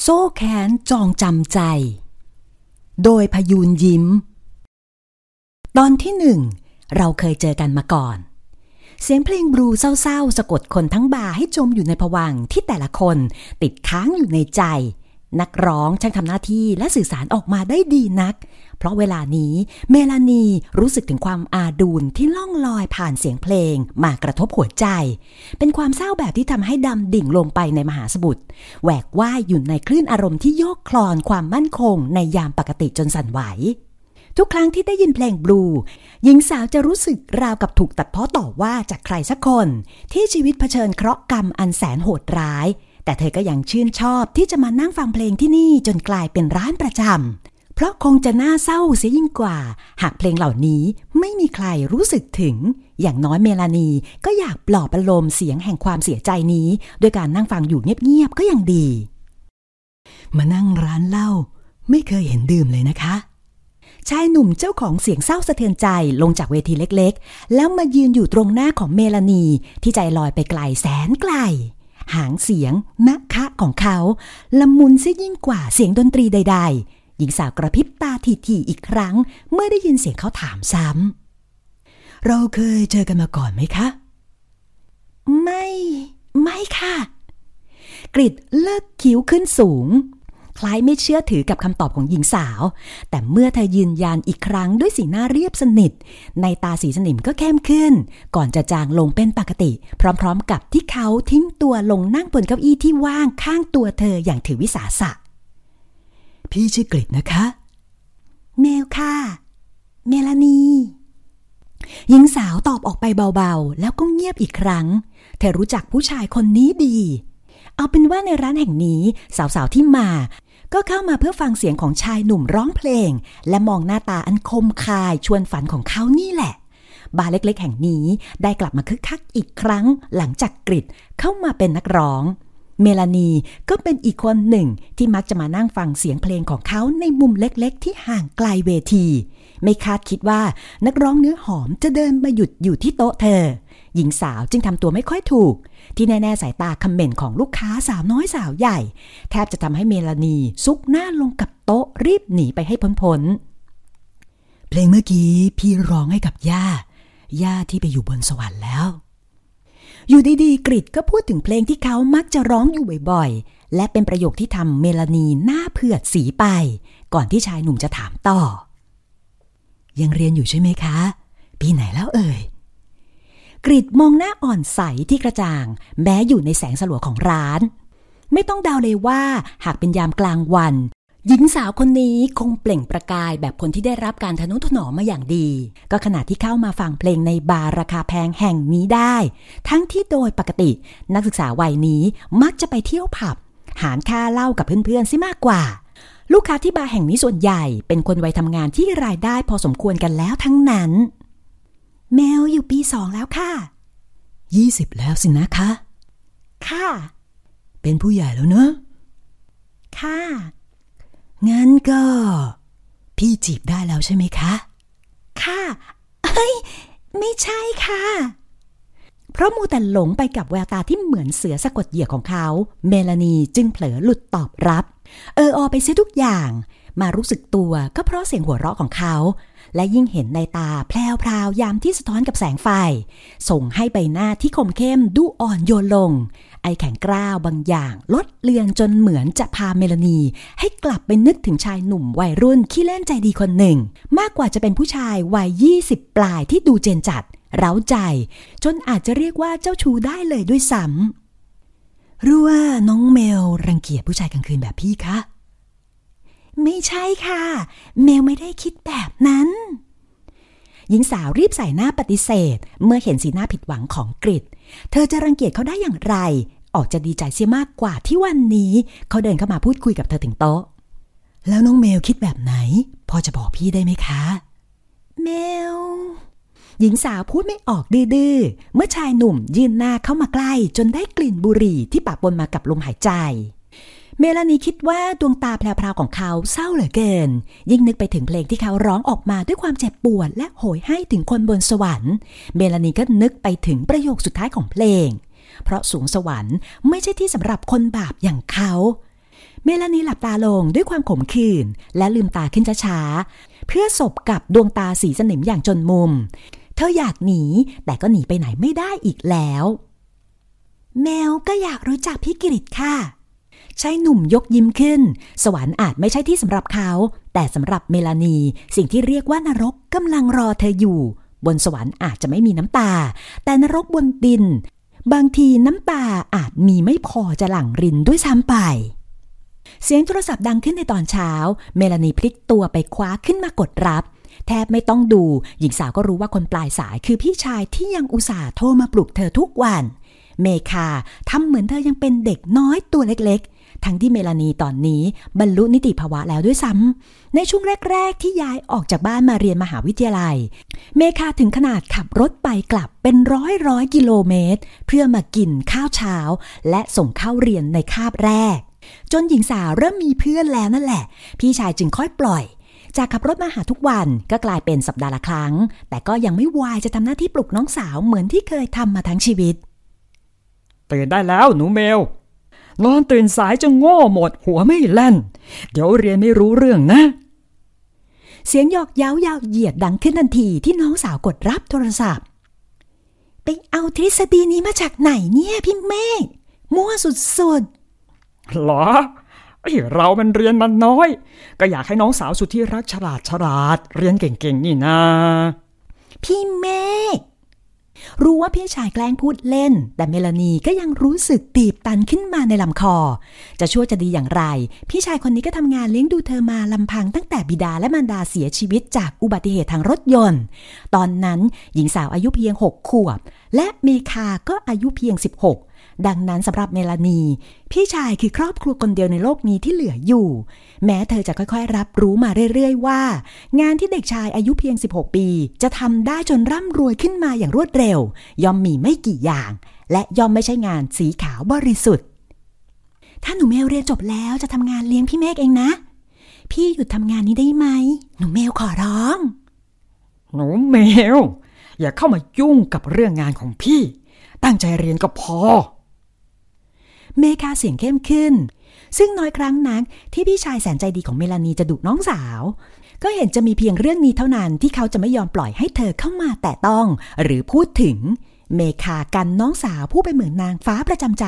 โซ่แขนจองจำใจ โดยพยูนยิ้ม ตอนที่หนึ่ง เราเคยเจอกันมาก่อน เสียงเพลงบลูเศร้าๆ สะกดคนทั้งบาร์ให้จมอยู่ในผวังที่แต่ละคนติดค้างอยู่ในใจ นักร้องช่างทำหน้าที่และสื่อสารออกมาได้ดีนัก เพราะเวลานี้เมลานีรู้สึกถึงความอาดูลที่ล่องลอยผ่านเสียงเพลงมากระทบหัวใจ เป็นความเศร้าแบบที่ทำให้ดำดิ่งลงไปในมหาสมุทรแหวกว่ายอยู่ในคลื่นอารมณ์ที่โยกคลอนความมั่นคงในยามปกติจนสั่นไหว ทุกครั้งที่ได้ยินเพลงบลู หญิงสาวจะรู้สึกราวกับถูกตัดเพ้อต่อว่าจากใครสักคน ที่ชีวิตเผชิญเคราะห์กรรมอันแสนโหดร้าย แต่เธอก็ยังชื่นชอบที่จะมานั่งฟังเพลงที่นี่จนกลายเป็นร้านประจำ เพราะคงจะน่าเศร้าเสียยิ่งกว่า หากเพลงเหล่านี้ไม่มีใครรู้สึกถึง อย่างน้อยเมลานีก็อยากปลอบประโลมเสียงแห่งความเสียใจนี้ด้วยการนั่งฟังอยู่เงียบๆก็ยังดี มานั่งร้านเหล้าไม่เคยเห็นดื่มเลยนะคะชายหนุ่มเจ้าของเสียงเศร้าสะเทือนใจลงจากเวทีเล็กๆ แล้วมายืนอยู่ตรงหน้าของเมลานีที่ใจลอยไปไกลแสนไกล หางเสียงนะคะของเขาละมุนเสียยิ่งกว่าเสียงดนตรีใด ๆ หญิงสาวกระพริบตาทีๆอีกครั้ง เมื่อได้ยินเสียงเขาถามซ้ำเราเคยเจอกันมาก่อนไหมคะ ไม่ ไม่ค่ะ กริดเลิกคิ้วขึ้นสูง คล้ายไม่เชื่อถือกับคำตอบของหญิงสาว แต่เมื่อเธอยืนยันอีกครั้งด้วยสีหน้าเรียบสนิท ในตาสีสนิมก็เข้มขึ้น ก่อนจะจางลงเป็นปกติ พร้อมๆ กับที่เขาทิ้งตัวลงนั่งบนเก้าอี้ที่ว่างข้างตัวเธออย่างถือวิสาสะ พี่ชื่อกริดนะคะ เมลค่ะ เมลานีหญิงสาวตอบออกไปเบาๆ แล้วก็เงียบอีกครั้ง เธอรู้จักผู้ชายคนนี้ดี เอาเป็นว่าในร้านแห่งนี้สาวๆที่มา ก็เข้ามาเพื่อฟังเสียงของชายหนุ่มร้องเพลง และมองหน้าตาอันคมคายชวนฝันของเขานี่แหละ บาร์เล็กๆ แห่งนี้ได้กลับมาคึกคักอีกครั้งหลังจากกริดเข้ามาเป็นนักร้อง เมลานีก็เป็นอีกคนหนึ่งที่มักจะมานั่งฟังเสียงเพลงของเขาในมุมเล็กๆ ที่ห่างไกลเวที ไม่คาดคิดว่านักร้องเนื้อหอมจะเดินมาหยุดอยู่ที่โต๊ะเธอ หญิงสาวจึงทำตัวไม่ค่อยถูก ที่แน่ ๆ สายตาคำเมนต์ของลูกค้าสาวน้อยสาวใหญ่ แทบจะทำให้เมลานีซุกหน้าลงกับโต๊ะรีบหนีไปให้พ้นๆเพลงเมื่อกี้พี่ร้องให้กับย่า ย่าที่ไปอยู่บนสวรรค์แล้ว อยู่ดีๆกริดก็พูดถึงเพลงที่เขามักจะร้องอยู่บ่อยๆ และเป็นประโยคที่ทำเมลานีหน้าเผือดสีไป ก่อนที่ชายหนุ่มจะถามต่อ ยังเรียนอยู่ใช่ไหมคะ ปีไหนแล้วเอ่ย กริดมองหน้าอ่อนใสที่กระจ่าง แม้อยู่ในแสงสลัวของร้าน ไม่ต้องเดาเลยว่าหากเป็นยามกลางวัน หญิงสาวคนนี้คงเปล่งประกายแบบคนที่ได้รับการทนุถนอมมาอย่างดี ก็ขณะที่เข้ามาฟังเพลงในบาร์ราคาแพงแห่งนี้ได้ ทั้งที่โดยปกตินักศึกษาวัยนี้มักจะไปเที่ยวผับ หารค่าเหล้ากับเพื่อนๆซิมากกว่าลูกค้าที่บาร์แห่งนี้ส่วนใหญ่เป็นคนวัยทำงานที่รายได้พอสมควรกันแล้วทั้งนั้น แมวอยู่ปีสองแล้วค่ะ ยี่สิบแล้วสินะคะ ค่ะ เป็นผู้ใหญ่แล้วเนอะ ค่ะ งั้นก็ พี่จีบได้แล้วใช่ไหมคะ ค่ะเฮ้ย ไม่ใช่ค่ะ เพราะมูแต่หลงไปกับแววตาที่เหมือนเสือสะกดเหยื่อของเขา เมลานีจึงเผลอหลุดตอบรับ เอออไปเสียทุกอย่าง มารู้สึกตัวก็เพราะเสียงหัวเราะของเขา และยิ่งเห็นในตาแพรวพราวยามที่สะท้อนกับแสงไฟ ส่งให้ใบหน้าที่คมเข้มดูอ่อนโยนลง ไอแข็งกร้าวบางอย่างลดเลือนจนเหมือนจะพาเมลานี ให้กลับไปนึกถึงชายหนุ่มวัยรุ่นขี้เล่นใจดีคนหนึ่ง มากกว่าจะเป็นผู้ชายวัยยี่สิบปลายที่ดูเจนจัด เร้าใจ จนอาจจะเรียกว่าเจ้าชูได้เลยด้วยซ้ำรู้ว่าน้องเมลรังเกียจผู้ชายกลางคืนแบบพี่คะ ไม่ใช่ค่ะ เมลไม่ได้คิดแบบนั้น หญิงสาวรีบใส่หน้าปฏิเสธ เมื่อเห็นสีหน้าผิดหวังของกริดเธอจะรังเกียจเขาได้อย่างไร ออกจะดีใจเสียมากกว่าที่วันนี้ เขาเดินเข้ามาพูดคุยกับเธอถึงโต๊ะ แล้วน้องเมลคิดแบบไหน พอจะบอกพี่ได้ไหมคะ เมลหญิงสาวพูดไม่ออกดื้อๆเมื่อชายหนุ่มยืนหน้าเข้ามาใกล้ จนได้กลิ่นบุหรี่ที่ปะปนมากับลมหายใจ เมลานีคิดว่าดวงตาแพรวๆของเขาเศร้าเหลือเกิน ยิ่งนึกไปถึงเพลงที่เขาร้องออกมาด้วยความเจ็บปวดและโหยให้ถึงคนบนสวรรค์ เมลานีก็นึกไปถึงประโยคสุดท้ายของเพลง เพราะสูงสวรรค์ไม่ใช่ที่สำหรับคนบาปอย่างเขา เมลานีหลับตาลงด้วยความขมขื่นและลืมตาขึ้นช้าๆเพื่อสบกับดวงตาสีสนิมอย่างจนมุม เธออยากหนีแต่ก็หนีไปไหนไม่ได้อีกแล้ว แมวก็อยากรู้จักพี่กิริตค่ะ ชายหนุ่มยกยิ้มขึ้น สวรรค์อาจไม่ใช่ที่สำหรับเขา แต่สำหรับเมลานี สิ่งที่เรียกว่านรกกำลังรอเธออยู่ บนสวรรค์อาจจะไม่มีน้ำตา แต่นรกบนดิน บางทีน้ำตาอาจมีไม่พอจะหลั่งรินด้วยซ้ำไป เสียงโทรศัพท์ดังขึ้นในตอนเช้า เมลานีพลิกตัวไปคว้าขึ้นมากดรับแทบไม่ต้องดู หญิงสาวก็รู้ว่าคนปลายสายคือพี่ชายที่ยังอุตส่าห์โทรมาปลุกเธอทุกวัน เมคาทำเหมือนเธอยังเป็นเด็กน้อยตัวเล็ก ทั้งที่เมลานีตอนนี้บรรลุนิติภาวะแล้วด้วยซ้ำในช่วงแรก ๆ ที่ย้ายออกจากบ้านมาเรียนมหาวิทยาลัย เมคาถึงขนาดขับรถไปกลับเป็นร้อยร้อยกิโลเมตร เพื่อมากินข้าวเช้า และส่งเข้าเรียนในคาบแรก จนหญิงสาวเริ่มมีเพื่อนแล้วนั่นแหละ พี่ชายจึงค่อยปล่อยจากขับรถมาหาทุกวันก็กลายเป็นสัปดาห์ละครั้ง แต่ก็ยังไม่วายจะทำหน้าที่ปลุกน้องสาวเหมือนที่เคยทำมาทั้งชีวิตตื่นได้แล้วหนูเมล นอนตื่นสายจะโง่หมด หัวไม่แล่น เดี๋ยวเรียนไม่รู้เรื่องนะ เสียงหยอกเย้ายาวเหยียดดังขึ้นทันทีที่น้องสาวกดรับโทรศัพท์ ไปเอาทฤษฎีนี้มาจากไหนเนี่ยพี่เมฆมั่วสุดๆหรอเรามันเรียนมันน้อย ก็อยากให้น้องสาวสุดที่รักฉลาดฉลาด เรียนเก่งๆนี่นาพี่เมฆ รู้ว่าพี่ชายแกล้งพูดเล่น แต่เมลานีก็ยังรู้สึกตีบตันขึ้นมาในลำคอ จะชั่วจะดีอย่างไร พี่ชายคนนี้ก็ทำงานเลี้ยงดูเธอมาลำพังตั้งแต่บิดาและมารดาเสียชีวิตจากอุบัติเหตุทางรถยนต์ ตอนนั้นหญิงสาวอายุเพียง 6 ขวบ และเมคาก็อายุเพียง 16 ดังนั้นสำหรับเมลานี พี่ชายคือครอบครัวคนเดียวในโลกนี้ที่เหลืออยู่ แม้เธอจะค่อยๆ รับรู้มาเรื่อยๆว่า งานที่เด็กชายอายุเพียง 16 ปี จะทำได้จนร่ำรวยขึ้นมาอย่างรวดเร็ว ย่อมมีไม่กี่อย่าง และย่อมไม่ใช่งานสีขาวบริสุทธิ์ ถ้าหนูเมลเรียนจบแล้วจะทำงานเลี้ยงพี่เมฆเองนะ พี่หยุดทำงานนี้ได้ไหม หนูเมลขอร้อง หนูเมลอย่าเข้ามายุ่งกับเรื่องงานของพี่ ตั้งใจเรียนก็พอ เมคาเสียงเข้มขึ้น ซึ่งน้อยครั้งนักที่พี่ชายแสนใจดีของเมลานีจะดุน้องสาว ก็เห็นจะมีเพียงเรื่องนี้เท่านั้นที่เขาจะไม่ยอมปล่อยให้เธอเข้ามาแตะต้อง หรือพูดถึง เมคากันน้องสาวผู้ไปเหมือนนางฟ้าประจำใจ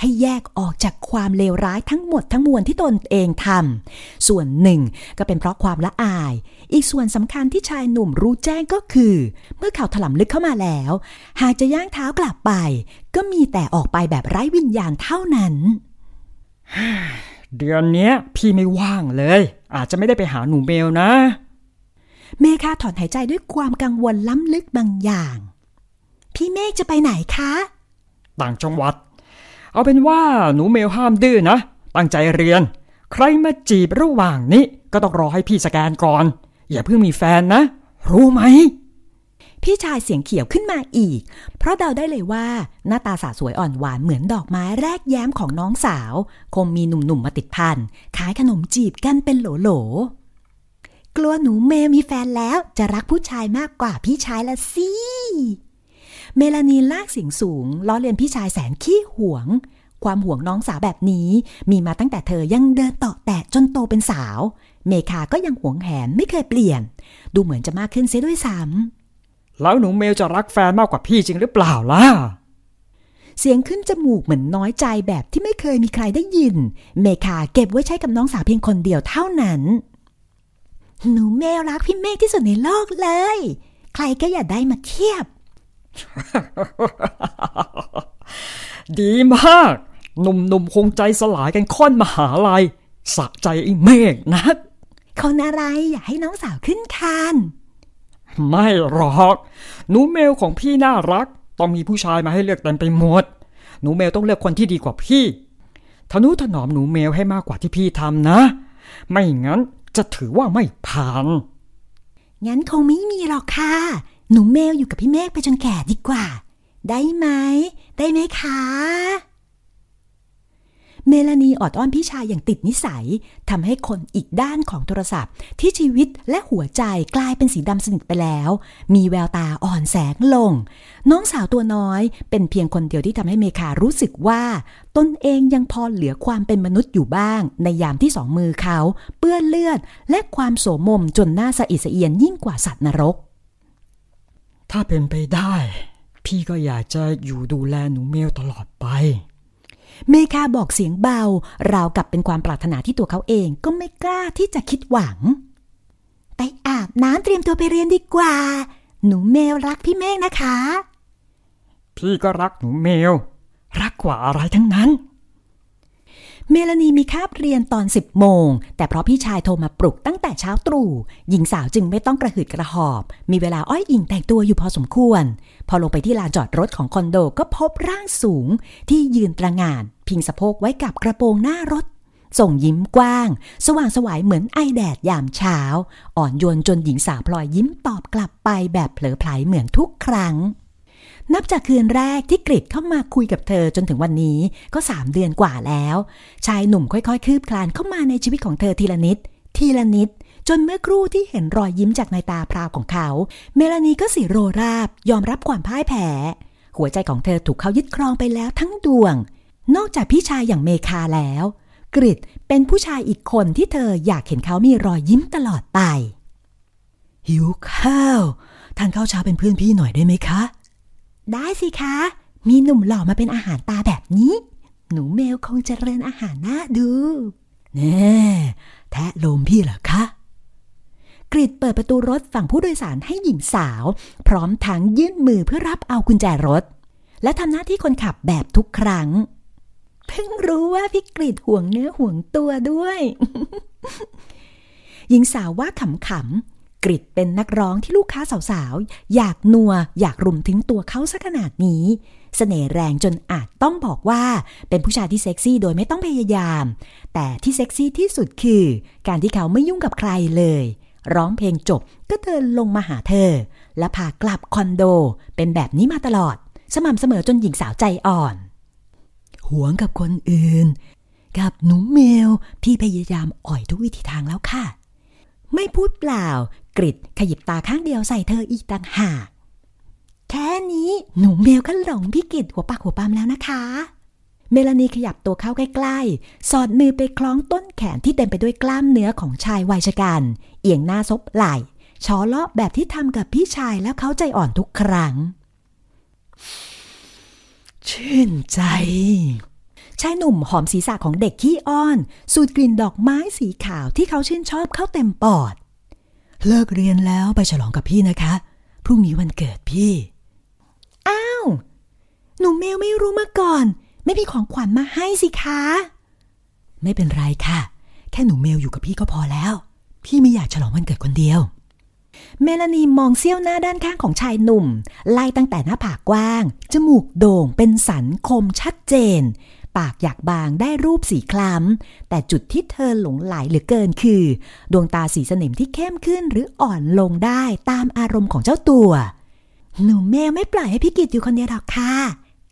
ให้แยกออกจากความเลวร้ายทั้งหมดทั้งมวลที่ตนเองทำส่วนหนึ่งก็เป็นเพราะความละอาย อีกส่วนสำคัญที่ชายหนุ่มรู้แจ้งก็คือ เมื่อข่าวถล่มลึกเข้ามาแล้ว หากจะย่างเท้ากลับไป ก็มีแต่ออกไปแบบไร้วิญญาณเท่านั้นเดือนนี้พี่ไม่ว่างเลย อาจจะไม่ได้ไปหาหนูเบลนะ เมคาถอนหายใจด้วยความกังวลล้ำลึกบางอย่าง พี่เมฆจะไปไหนคะ ต่างจังหวัด เอาเป็นว่าหนูเมลห้ามดื้อนะ ตั้งใจเรียน ใครมาจีบระหว่างนี้ ก็ต้องรอให้พี่สแกนก่อน อย่าเพิ่งมีแฟนนะ รู้ไหม พี่ชายเสียงเขียวขึ้นมาอีก เพราะเดาได้เลยว่า หน้าตาสาสวยอ่อนหวานเหมือนดอกไม้แรกแย้มของน้องสาว คงมีหนุ่มๆมาติดพันขายขนมจีบกันเป็นโหลๆกลัวหนูเมย์มีแฟนแล้วจะรักผู้ชายมากกว่าพี่ชายละสิ เมลานีลากเสียงสูงล้อเลียนพี่ชายแสนขี้หวง ความห่วงน้องสาวแบบนี้มีมาตั้งแต่เธอยังเดินต่อแตะจนโตเป็นสาว เมคาก็ยังหวงแหนไม่เคยเปลี่ยน ดูเหมือนจะมากขึ้นเสียด้วยซ้ำแล้วหนูเมลจะรักแฟนมากกว่าพี่จริงหรือเปล่าล่ะเสียงขึ้นจมูกเหมือนน้อยใจแบบที่ไม่เคยมีใครได้ยิน เมคาเก็บไว้ใช้กับน้องสาวเพียงคนเดียวเท่านั้น หนูเมลรักพี่เมฆที่สุดในโลกเลย ใครก็อย่าได้มาเทียบ ดีมาก หนุ่มๆคงใจสลายกันค่อนมหาลัยสะใจไอ้เมฆนะคนอะไรอยากให้น้องสาวขึ้นคานไม่หรอกหนูเมลของพี่น่ารัก ต้องมีผู้ชายมาให้เลือกเต็มไปหมด หนูเมลต้องเลือกคนที่ดีกว่าพี่ทนุถนอมหนูเมลให้มากกว่าที่พี่ทำนะ ไม่งั้นจะถือว่าไม่ผ่าน งั้นคงไม่มีหรอกค่ะ หนูเมลอยู่กับพี่เมฆไปจนแก่ดีกว่า ได้ไหม ได้ไหมคะ เมลานีออดอ้อนพี่ชายอย่างติดนิสัยทำให้คนอีกด้านของโทรศัพท์ ที่ชีวิตและหัวใจกลายเป็นสีดำสนิทไปแล้ว มีแววตาอ่อนแสงลง น้องสาวตัวน้อยเป็นเพียงคนเดียวที่ทำให้เมคารู้สึกว่า ตนเองยังพอเหลือความเป็นมนุษย์อยู่บ้าง ในยามที่สองมือเขา เปื้อนเลือดและความโสมมจนหน้าสะอิดสะเอียนยิ่งกว่าสัตว์นรก ถ้าเป็นไปได้ พี่ก็อยากจะอยู่ดูแลหนูเมลตลอดไป เมคาบอกเสียงเบา ราวกับเป็นความปรารถนาที่ตัวเขาเองก็ไม่กล้าที่จะคิดหวัง ไปอาบน้ำเตรียมตัวไปเรียนดีกว่า หนูเมลรักพี่เมฆนะคะ พี่ก็รักหนูเมล รักกว่าอะไรทั้งนั้น เมลานีมีคาบเรียนตอน 10 โมง แต่เพราะพี่ชายโทรมาปลุกตั้งแต่เช้าตรู่ หญิงสาวจึงไม่ต้องกระหืดกระหอบ มีเวลาอ้อยอิงแต่งตัวอยู่พอสมควร พอลงไปที่ลานจอดรถของคอนโดก็พบร่างสูง ที่ยืนตระงาน พิงสะโพกไว้กับกระโปรงหน้ารถ ส่งยิ้มกว้าง สว่างสวายเหมือนไอแดดยามเช้า อ่อนโยนจนหญิงสาวพลอยยิ้มตอบกลับไปแบบเผลอไผลเหมือนทุกครั้ง นับจากคืนแรกที่กริดเข้ามาคุยกับเธอจนถึงวันนี้ก็สามเดือนกว่าแล้ว ชายหนุ่มค่อยๆ คืบคลานเข้ามาในชีวิตของเธอทีละนิด ทีละนิด จนเมื่อครู่ที่เห็นรอยยิ้มจากในตาพราวของเขา เมลานีก็สิโรราบ ยอมรับความพ่ายแพ้หัวใจของเธอถูกเขายึดครองไปแล้วทั้งดวง นอกจากพี่ชายอย่างเมคาแล้ว กริดเป็นผู้ชายอีกคนที่เธออยากเห็นเขามีรอยยิ้มตลอดไปหิวข้าวทานข้าวเช้าเป็นเพื่อนพี่หน่อยได้ไหมคะ ได้สิคะ มีหนุ่มหล่อมาเป็นอาหารตาแบบนี้ หนูเมลคงเจริญอาหารน่าดู แน่แทะลมพี่เหรอคะกริดเปิดประตูรถฝั่งผู้โดยสารให้หญิงสาว พร้อมทั้งยื่นมือเพื่อรับเอากุญแจรถ และทำหน้าที่คนขับแบบทุกครั้ง เพิ่งรู้ว่าพี่กริดห่วงเนื้อห่วงตัวด้วย หญิงสาวว่าขำๆ กริดเป็นนักร้องที่ลูกค้าสาวๆ อยากนัวอยากรุมถึงตัวเขาสักขนาดนี้ เสน่ห์แรงจนอาจต้องบอกว่า เป็นผู้ชายที่เซ็กซี่โดยไม่ต้องพยายาม แต่ที่เซ็กซี่ที่สุดคือ การที่เขาไม่ยุ่งกับใครเลย ร้องเพลงจบก็เดินลงมาหาเธอ และพากลับคอนโด เป็นแบบนี้มาตลอด สม่ำเสมอจนหญิงสาวใจอ่อนหวงกับคนอื่น กับหนูเมลพี่พยายามอ่อยทุกวิธีทางแล้วค่ะ ไม่พูดเปล่ากริดขยิบตาข้างเดียวใส่เธออีกต่างหากแค่นี้หนูเมลก็หลงพี่กิดหัวปากหัวปั๊มแล้วนะคะ เมลานีขยับตัวเข้าใกล้ๆ สอดมือไปคล้องต้นแขนที่เต็มไปด้วยกล้ามเนื้อของชายวัยชะกัน เอียงหน้าซบไหล่ชอเลาะแบบที่ทำกับพี่ชายแล้วเขาใจอ่อนทุกครั้ง ชื่นใจายหนุ่มหอมศีรษะของเด็กขี้อ้อน สูดกลิ่นดอกไม้สีขาวที่เขาชื่นชอบเข้าเต็มปอด เลิกเรียนแล้วไปฉลองกับพี่นะคะ พรุ่งนี้วันเกิดพี่ อ้าว หนูเมลไม่รู้มาก่อน ไม่มีของขวัญมาให้สิคะ ไม่เป็นไรค่ะ แค่หนูเมลอยู่กับพี่ก็พอแล้ว พี่ไม่อยากฉลองวันเกิดคนเดียว เมลานีมองเสี้ยวหน้าด้านข้างของชายหนุ่ม ไล่ตั้งแต่หน้าผากกว้าง จมูกโด่งเป็นสันคมชัดเจน ปากอยากบางได้รูปสีคล้ำ แต่จุดที่เธอหลงไหลเหลือเกินคือ ดวงตาสีสนิมที่เข้มขึ้นหรืออ่อนลงได้ตามอารมณ์ของเจ้าตัว หนูเมลไม่ปล่อยให้พี่กิจอยู่คนเดียวหรอกค่ะ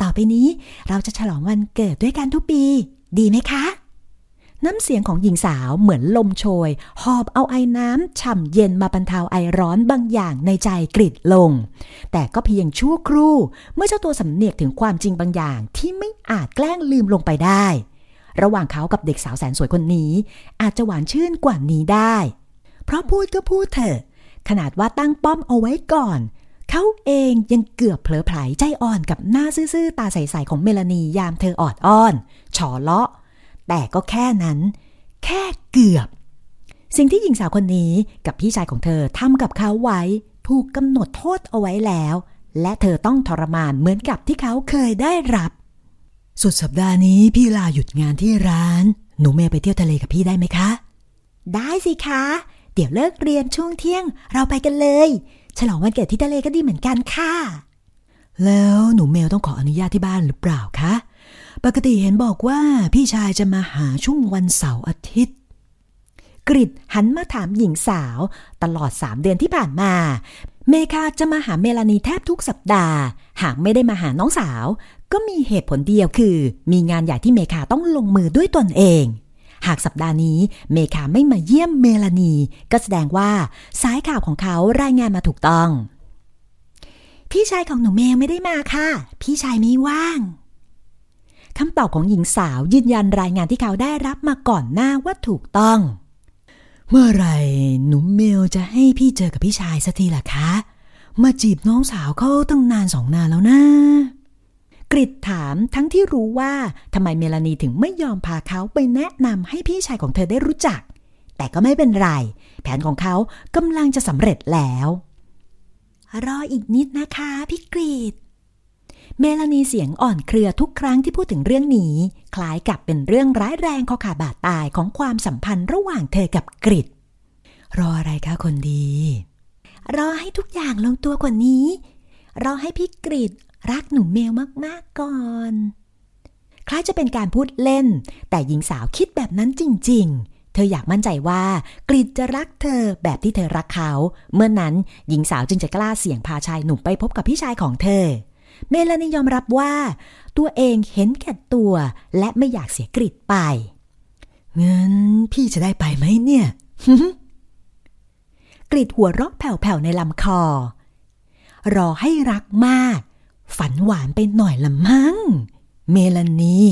ต่อไปนี้เราจะฉลองวันเกิดด้วยกันทุกปี ดีไหมคะ น้ำเสียงของหญิงสาวเหมือนลมโชย หอบเอาไอ้น้ำฉ่ำเย็นมาบรรเทาไอร้อนบางอย่างในใจกริดลง แต่ก็เพียงชั่วครู่ เมื่อเจ้าตัวสำเนียกถึงความจริงบางอย่างที่ไม่อาจแกล้งลืมลงไปได้ ระหว่างเขากับเด็กสาวแสนสวยคนนี้ อาจจะหวานชื่นกว่านี้ได้ เพราะพูดก็พูดเถอะ ขนาดว่าตั้งป้อมเอาไว้ก่อน เขาเองยังเกือบเผลอไผลใจอ่อนกับหน้าซื่อๆตาใสๆของเมลานียามเธอออดอ้อนฉอเลาะ แต่ก็แค่นั้น แค่เกือบ สิ่งที่หญิงสาวคนนี้กับพี่ชายของเธอทำกับเขาไว้ถูกกำหนดโทษเอาไว้แล้ว และเธอต้องทรมานเหมือนกับที่เขาเคยได้รับ สุดสัปดาห์นี้พี่ลาหยุดงานที่ร้าน หนูเมลไปเที่ยวทะเลกับพี่ได้ไหมคะ ได้สิคะ เดี๋ยวเลิกเรียนช่วงเที่ยง เราไปกันเลย ฉลองวันเกิดที่ทะเลก็ดีเหมือนกันค่ะ แล้วหนูเมลต้องขออนุญาตที่บ้านหรือเปล่าคะ ปกติเห็นบอกว่าพี่ชายจะมาหาช่วงวันเสาร์อาทิตย์ กริดหันมาถามหญิงสาว ตลอดสามเดือนที่ผ่านมา เมคาจะมาหาเมลานีแทบทุกสัปดาห์ หากไม่ได้มาหาน้องสาว ก็มีเหตุผลเดียวคือ มีงานใหญ่ที่เมคาต้องลงมือด้วยตนเอง หากสัปดาห์นี้เมคาไม่มาเยี่ยมเมลานี ก็แสดงว่าสายข่าวของเขารายงานมาถูกต้อง พี่ชายของหนูเมลไม่ได้มาค่ะ พี่ชายไม่ว่าง คำตอบของหญิงสาวยืนยันรายงานที่เขาได้รับมาก่อนหน้าว่าถูกต้อง เมื่อไรหนูเมลจะให้พี่เจอกับพี่ชายสักทีล่ะคะ มาจีบน้องสาวเขาตั้งนานสองนานแล้วนะกริดถามทั้งที่รู้ว่าทำไมเมลานีถึงไม่ยอมพาเขาไปแนะนำให้พี่ชายของเธอได้รู้จัก แต่ก็ไม่เป็นไร แผนของเขากำลังจะสำเร็จแล้ว รออีกนิดนะคะพี่กรีด เมลานีเสียงอ่อนเครือทุกครั้งที่พูดถึงเรื่องนี้ คล้ายกับเป็นเรื่องร้ายแรงข้อขาบาดตายของความสัมพันธ์ระหว่างเธอกับกริดรออะไรคะคนดี รอให้ทุกอย่างลงตัวกว่านี้ รอให้พี่กรีดรักหนุ่มเมลมากๆก่อน คล้ายจะเป็นการพูดเล่น แต่หญิงสาวคิดแบบนั้นจริง ๆ เธออยากมั่นใจว่ากรีดจะรักเธอแบบที่เธอรักเขา เมื่อนนั้นหญิงสาวจึงจะกล้าเสี่ยงพาชายหนุ่มไปพบกับพี่ชายของเธอ เมลานียอมรับว่า ตัวเองเห็นแก่ตัวและไม่อยากเสียกริดไป เงินพี่จะได้ไปไหมเนี่ยกริดหัวเราะแผ่วๆในลำคอ รอให้รักมาก ฝันหวานไปหน่อยละมั้ง เมลานี